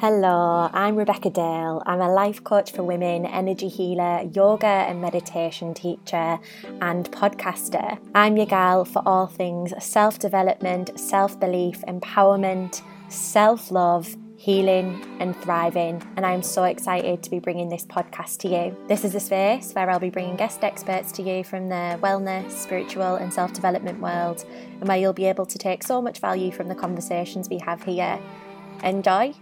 Hello, I'm Rebecca Dale. I'm a life coach for women, energy healer, yoga and meditation teacher, and podcaster. I'm your gal for all things self development, self belief, empowerment, self love, healing, and thriving. And I'm so excited to be bringing this podcast to you. This is a space where I'll be bringing guest experts to you from the wellness, spiritual, and self development world, and where you'll be able to take so much value from the conversations we have here. Enjoy!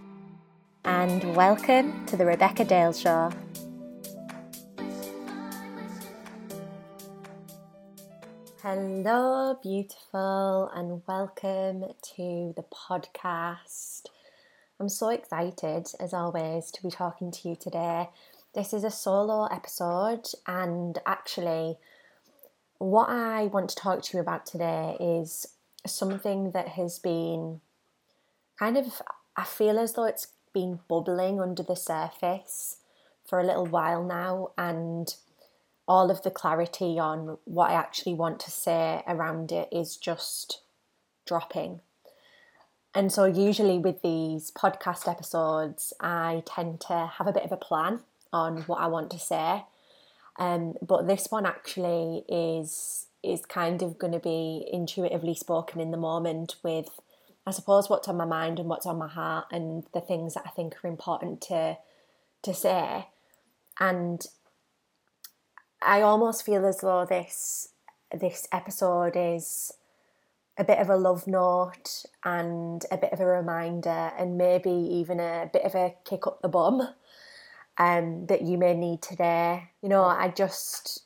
And welcome to the Rebecca Dale Show. Hello, beautiful, and welcome to the podcast. I'm so excited, as always, to be talking to you today. This is a solo episode, and actually, what I want to talk to you about today is something that has been kind of, I feel as though it's been bubbling under the surface for a little while now, and all of the clarity on what I actually want to say around it is just dropping. And so, usually with these podcast episodes, I tend to have a bit of a plan on what I want to say. Um, but this one actually is is kind of going to be intuitively spoken in the moment with I suppose what's on my mind and what's on my heart and the things that I think are important to to say. And I almost feel as though this this episode is a bit of a love note and a bit of a reminder and maybe even a bit of a kick up the bum um, that you may need today. You know, I just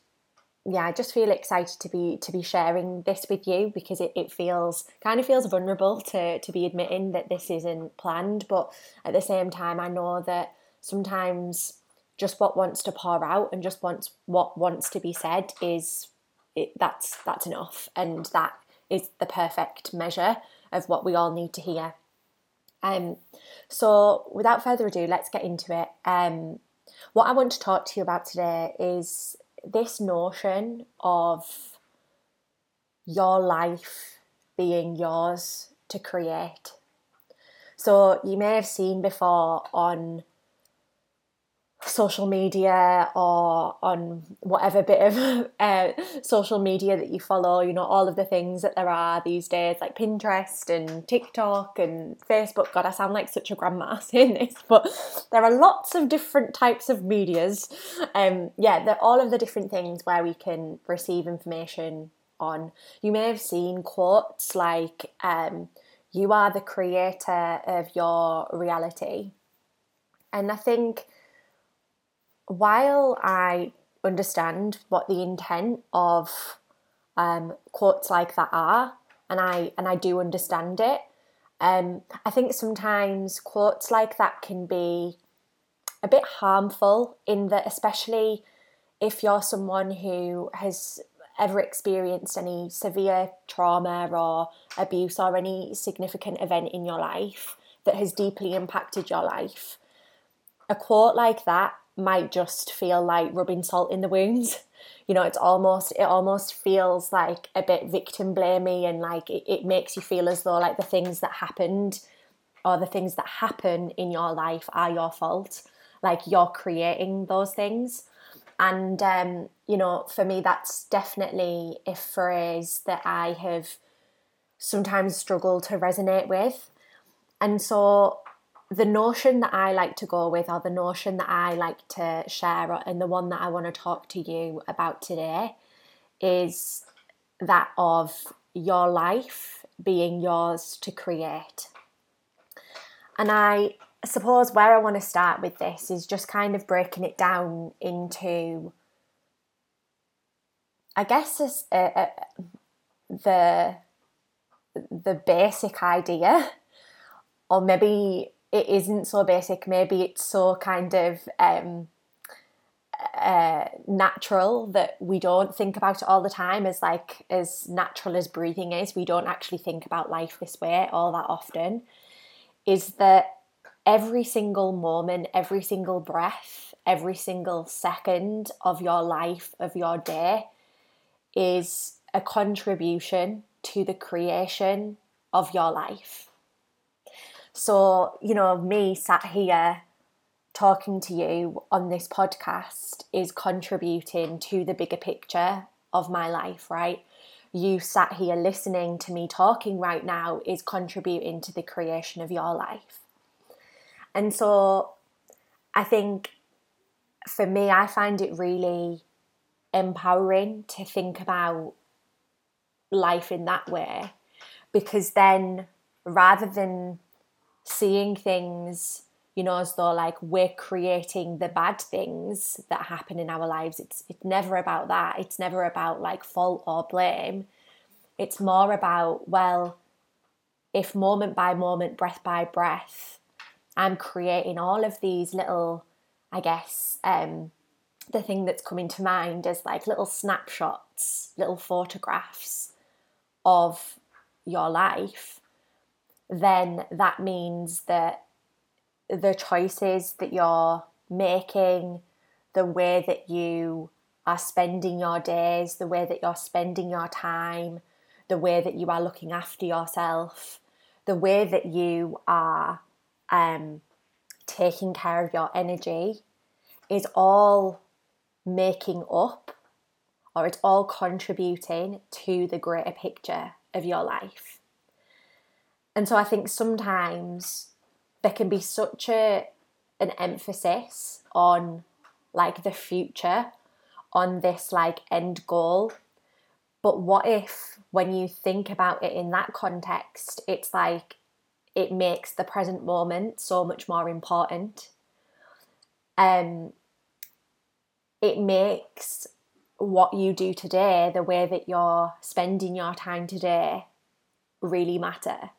yeah, I just feel excited to be to be sharing this with you because it, it feels kind of feels vulnerable to to be admitting that this isn't planned, but at the same time I know that sometimes just what wants to pour out and just wants what wants to be said is it, that's that's enough and that is the perfect measure of what we all need to hear. Um, so without further ado, let's get into it. Um, what I want to talk to you about today is this notion of your life being yours to create. So you may have seen before on social media or on whatever bit of uh, social media that you follow, you know, all of the things that there are these days, like Pinterest and TikTok and Facebook. God, I sound like such a grandma saying this, but there are lots of different types of medias. Um, yeah, they're all of the different things where we can receive information on. You may have seen quotes like, um, you are the creator of your reality. And I think while I understand what the intent of um, quotes like that are, and I and I do understand it, um, I think sometimes quotes like that can be a bit harmful in that, especially if you're someone who has ever experienced any severe trauma or abuse or any significant event in your life that has deeply impacted your life. A quote like that might just feel like rubbing salt in the wounds. You know, it's almost it almost feels like a bit victim blamey and like it, it makes you feel as though like the things that happened or the things that happen in your life are your fault. Like you're creating those things. And um, you know, for me that's definitely a phrase that I have sometimes struggled to resonate with. And so the notion that I like to go with, or the notion that I like to share, and the one that I want to talk to you about today, is that of your life being yours to create. And I suppose where I want to start with this is just kind of breaking it down into, I guess, a, a, uh, uh, the the basic idea, or maybe it isn't so basic. Maybe it's so kind of um, uh, natural that we don't think about it all the time as like as natural as breathing is. We don't actually think about life this way all that often. Is that every single moment, every single breath, every single second of your life, of your day, is a contribution to the creation of your life. So, you know, me sat here talking to you on this podcast is contributing to the bigger picture of my life, right? You sat here listening to me talking right now is contributing to the creation of your life. And so I think for me, I find it really empowering to think about life in that way because then rather than seeing things you know as though like we're creating the bad things that happen in our lives. It's it's never about that. It's never about like fault or blame. It's more about well if moment by moment breath by breath i'm creating all of these little i guess um the thing that's coming to mind is like little snapshots little photographs of your life then that means that the choices that you're making, the way that you are spending your days, the way that you're spending your time, the way that you are looking after yourself, the way that you are um, taking care of your energy is all making up or it's all contributing to the greater picture of your life. And so I think sometimes there can be such a an emphasis on like the future, on this like end goal. But what if when you think about it in that context, it's like it makes the present moment so much more important. Um it makes what you do today, the way that you're spending your time today, really matter.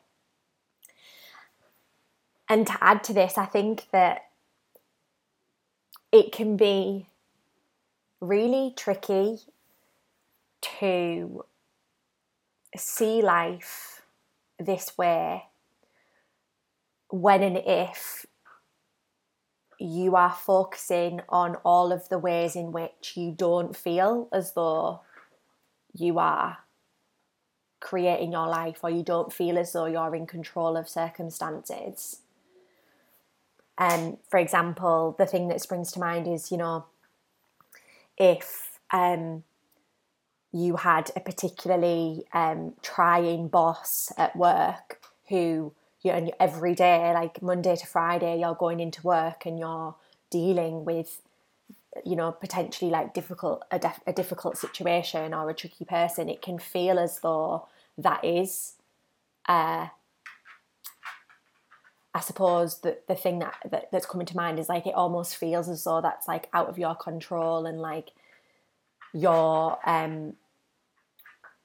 And to add to this, I think that it can be really tricky to see life this way when and if you are focusing on all of the ways in which you don't feel as though you are creating your life or you don't feel as though you're in control of circumstances. Um, for example, the thing that springs to mind is, you know, if um, you had a particularly um, trying boss at work who, you know, every day, like Monday to Friday, you're going into work and you're dealing with, you know, potentially like difficult a, def- a difficult situation or a tricky person, it can feel as though that is uh, I suppose that the thing that, that that's coming to mind is like it almost feels as though that's like out of your control and like your um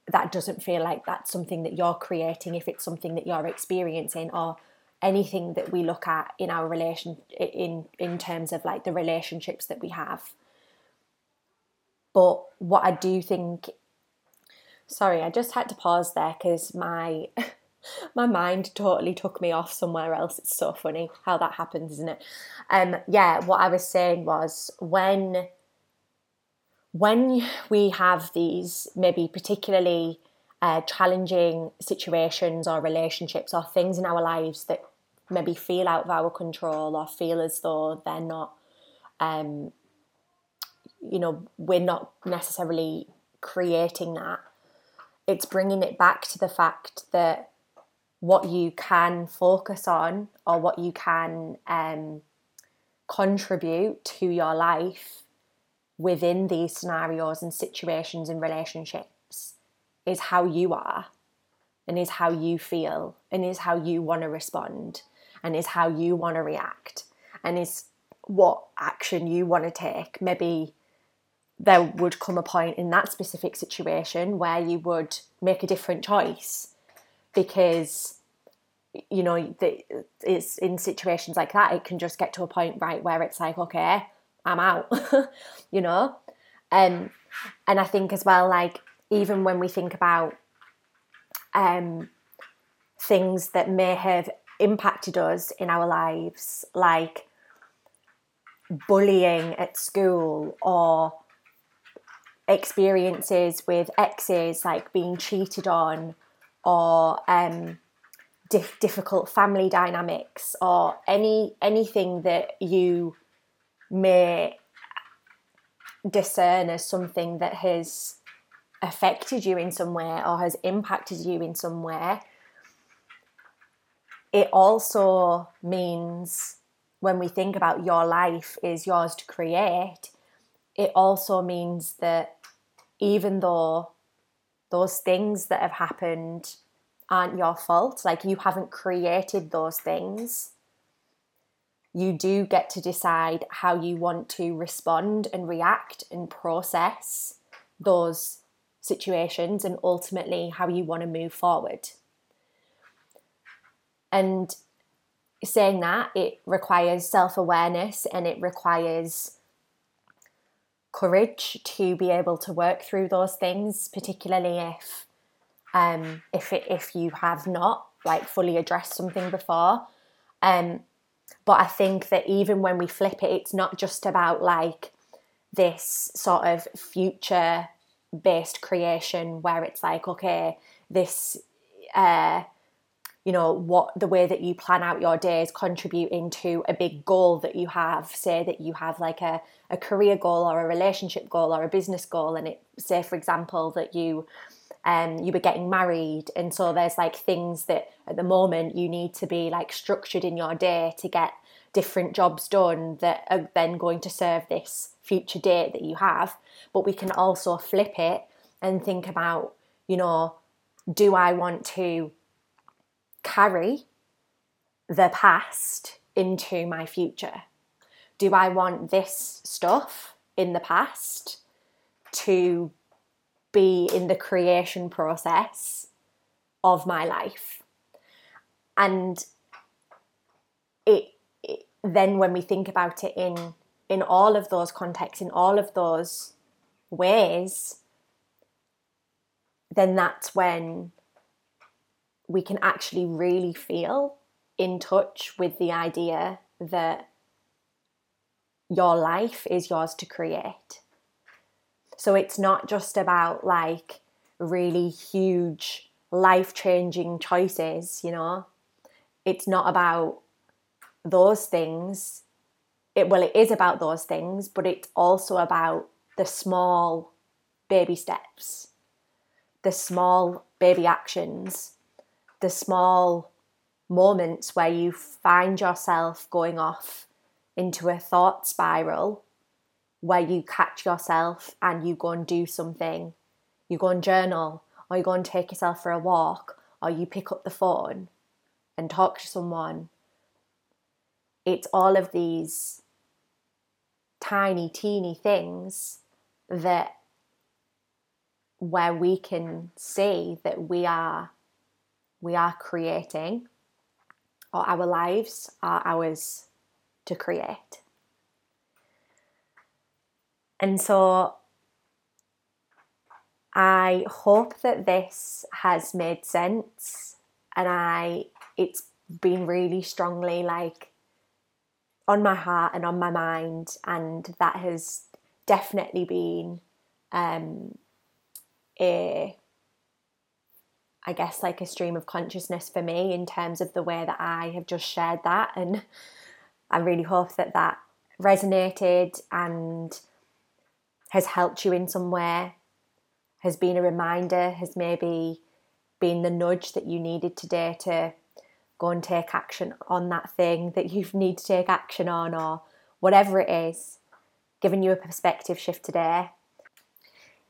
that doesn't feel like that's something that you're creating if it's something that you're experiencing or anything that we look at in our relation in in terms of like the relationships that we have. But what i do think sorry i just had to pause there because my my mind totally took me off somewhere else. It's so funny how that happens, isn't it? Um, yeah, what I was saying was when when we have these maybe particularly uh, challenging situations or relationships or things in our lives that maybe feel out of our control or feel as though they're not um, you know we're not necessarily creating that it's bringing it back to the fact that what you can focus on or what you can um, contribute to your life within these scenarios and situations and relationships is how you are and is how you feel and is how you want to respond and is how you want to react and is what action you want to take. Maybe there would come a point in that specific situation where you would make a different choice because you know it's in situations like that it can just get to a point right where it's like okay i'm out you know? Um, and i think as well like even when we think about um, things that may have impacted us in our lives like bullying at school or experiences with exes like being cheated on or um, difficult family dynamics or any anything that you may discern as something that has affected you in some way or has impacted you in some way it also means when we think about your life is yours to create it also means that even though those things that have happened aren't your fault, like you haven't created those things, you do get to decide how you want to respond and react and process those situations and ultimately how you want to move forward. And saying that, it requires self awareness and it requires courage to be able to work through those things, particularly if um, if it, if you have not like fully addressed something before. Um, but I think that even when we flip it, it's not just about like this sort of future based creation where it's like, okay, this uh, you know what the way that you plan out your days contributing to a big goal that you have. Say that you have like a, a career goal or a relationship goal or a business goal and it say for example that you um, you were getting married and so there's like things that at the moment you need to be like structured in your day to get different jobs done that are then going to serve this future date that you have. But we can also flip it and think about you know do i want to carry the past into my future? Do I want this stuff in the past to be in the creation process of my life? And it, it then when we think about it in in all of those contexts, in all of those ways, then that's when we can actually really feel in touch with the idea that your life is yours to create. So it's not just about like really huge life changing choices, you know? It's not about those things. It well it is about those things, but it's also about the small baby steps, the small baby actions the small moments where you find yourself going off into a thought spiral where you catch yourself and you go and do something. You go and journal, or you go and take yourself for a walk, or you pick up the phone and talk to someone. It's all of these tiny, teeny things that where we can see that we are we are creating, or our lives are ours to create. And so I hope that this has made sense and I it's been really strongly like on my heart and on my mind and that has definitely been um, a I guess, like a stream of consciousness for me in terms of the way that I have just shared that. And I really hope that that resonated and has helped you in some way, has been a reminder, has maybe been the nudge that you needed today to go and take action on that thing that you need to take action on, or whatever it is, giving you a perspective shift today.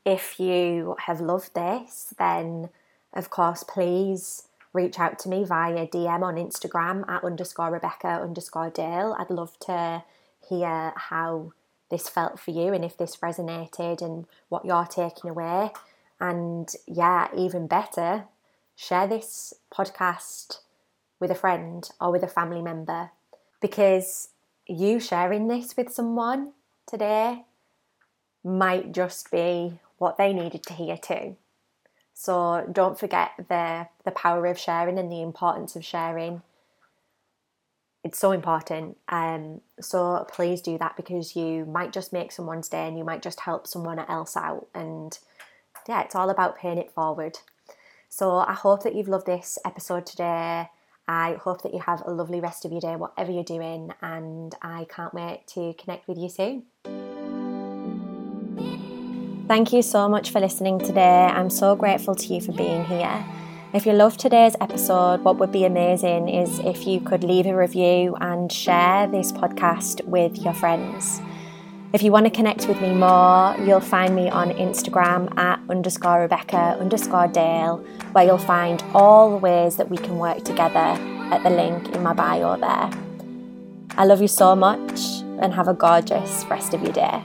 If you have loved this, then of course, please reach out to me via DM on Instagram at underscore Rebecca underscore Dale. I'd love to hear how this felt for you and if this resonated and what you're taking away. And yeah, even better, share this podcast with a friend or with a family member because you sharing this with someone today might just be what they needed to hear too. So don't forget the the power of sharing and the importance of sharing. It's so important. Um, so please do that because you might just make someone's day and you might just help someone else out. And yeah, it's all about paying it forward. So I hope that you've loved this episode today. I hope that you have a lovely rest of your day, whatever you're doing, and I can't wait to connect with you soon. Thank you so much for listening today. I'm so grateful to you for being here. If you loved today's episode, what would be amazing is if you could leave a review and share this podcast with your friends. If you want to connect with me more, you'll find me on Instagram at underscore Rebecca underscore Dale, where you'll find all the ways that we can work together at the link in my bio there. I love you so much and have a gorgeous rest of your day.